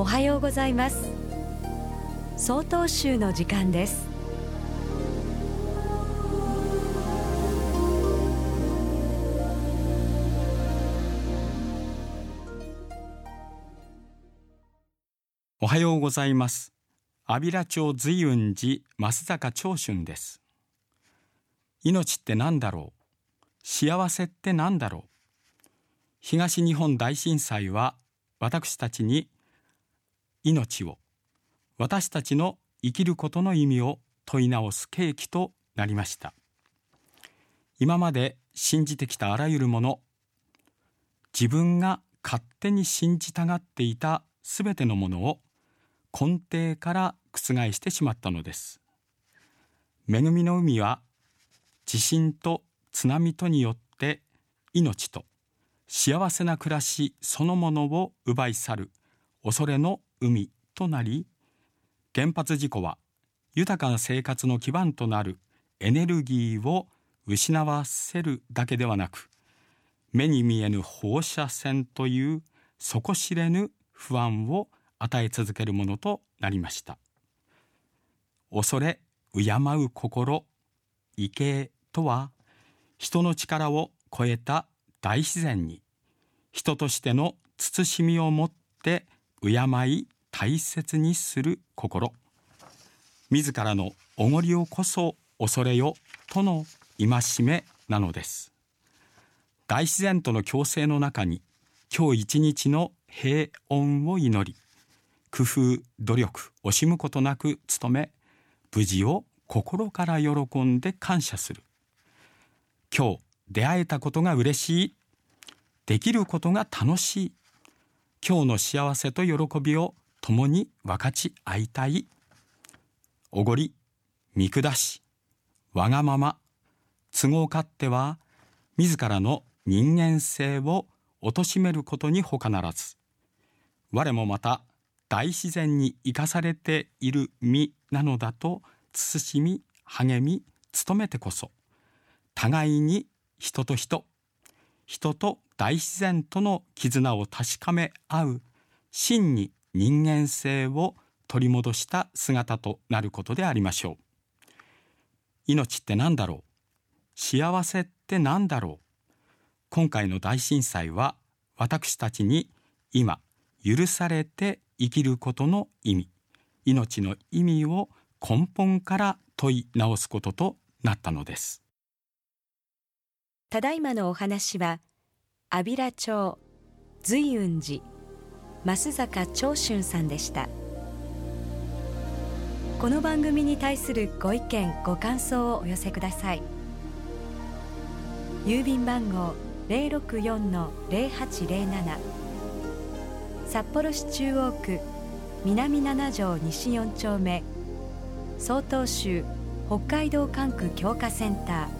おはようございます。総統集の時間です。おはようございます。安平町随雲寺増坂長春です。命って何だろう？幸せって何だろう？東日本大震災は私たちに命を私たちの生きることの意味を問い直す契機となりました。今まで信じてきたあらゆるもの自分が勝手に信じたがっていたすべてのものを根底から覆してしまったのです。恵みの海は地震と津波とによって命と幸せな暮らしそのものを奪い去る恐れの海となり原発事故は豊かな生活の基盤となるエネルギーを失わせるだけではなく目に見えぬ放射線という底知れぬ不安を与え続けるものとなりました。恐れ敬う心畏敬とは人の力を超えた大自然に人としての慎みを持って敬い大切にする心。自らのおごりをこそ恐れよとの戒めなのです。大自然との共生の中に今日一日の平穏を祈り工夫努力惜しむことなく努め無事を心から喜んで感謝する。今日出会えたことが嬉しい。できることが楽しい。今日の幸せと喜びを共に分かち合いたい。おごり見下しわがまま。都合勝手は自らの人間性を貶めることに他ならず。我もまた大自然に生かされている身なのだと慎み励み努めてこそ。互いに人と人人と大自然との絆を確かめ合う真に人間性を取り戻した姿となることでありましょう。命って何だろう？幸せって何だろう？今回の大震災は私たちに今許されて生きることの意味。命の意味を根本から問い直すこととなったのです。ただいまのお話は安平町随雲寺増坂長春さんでした。この番組に対するご意見ご感想をお寄せください。郵便番号064-0807札幌市中央区南七条西4丁目曹洞州北海道管区強化センター。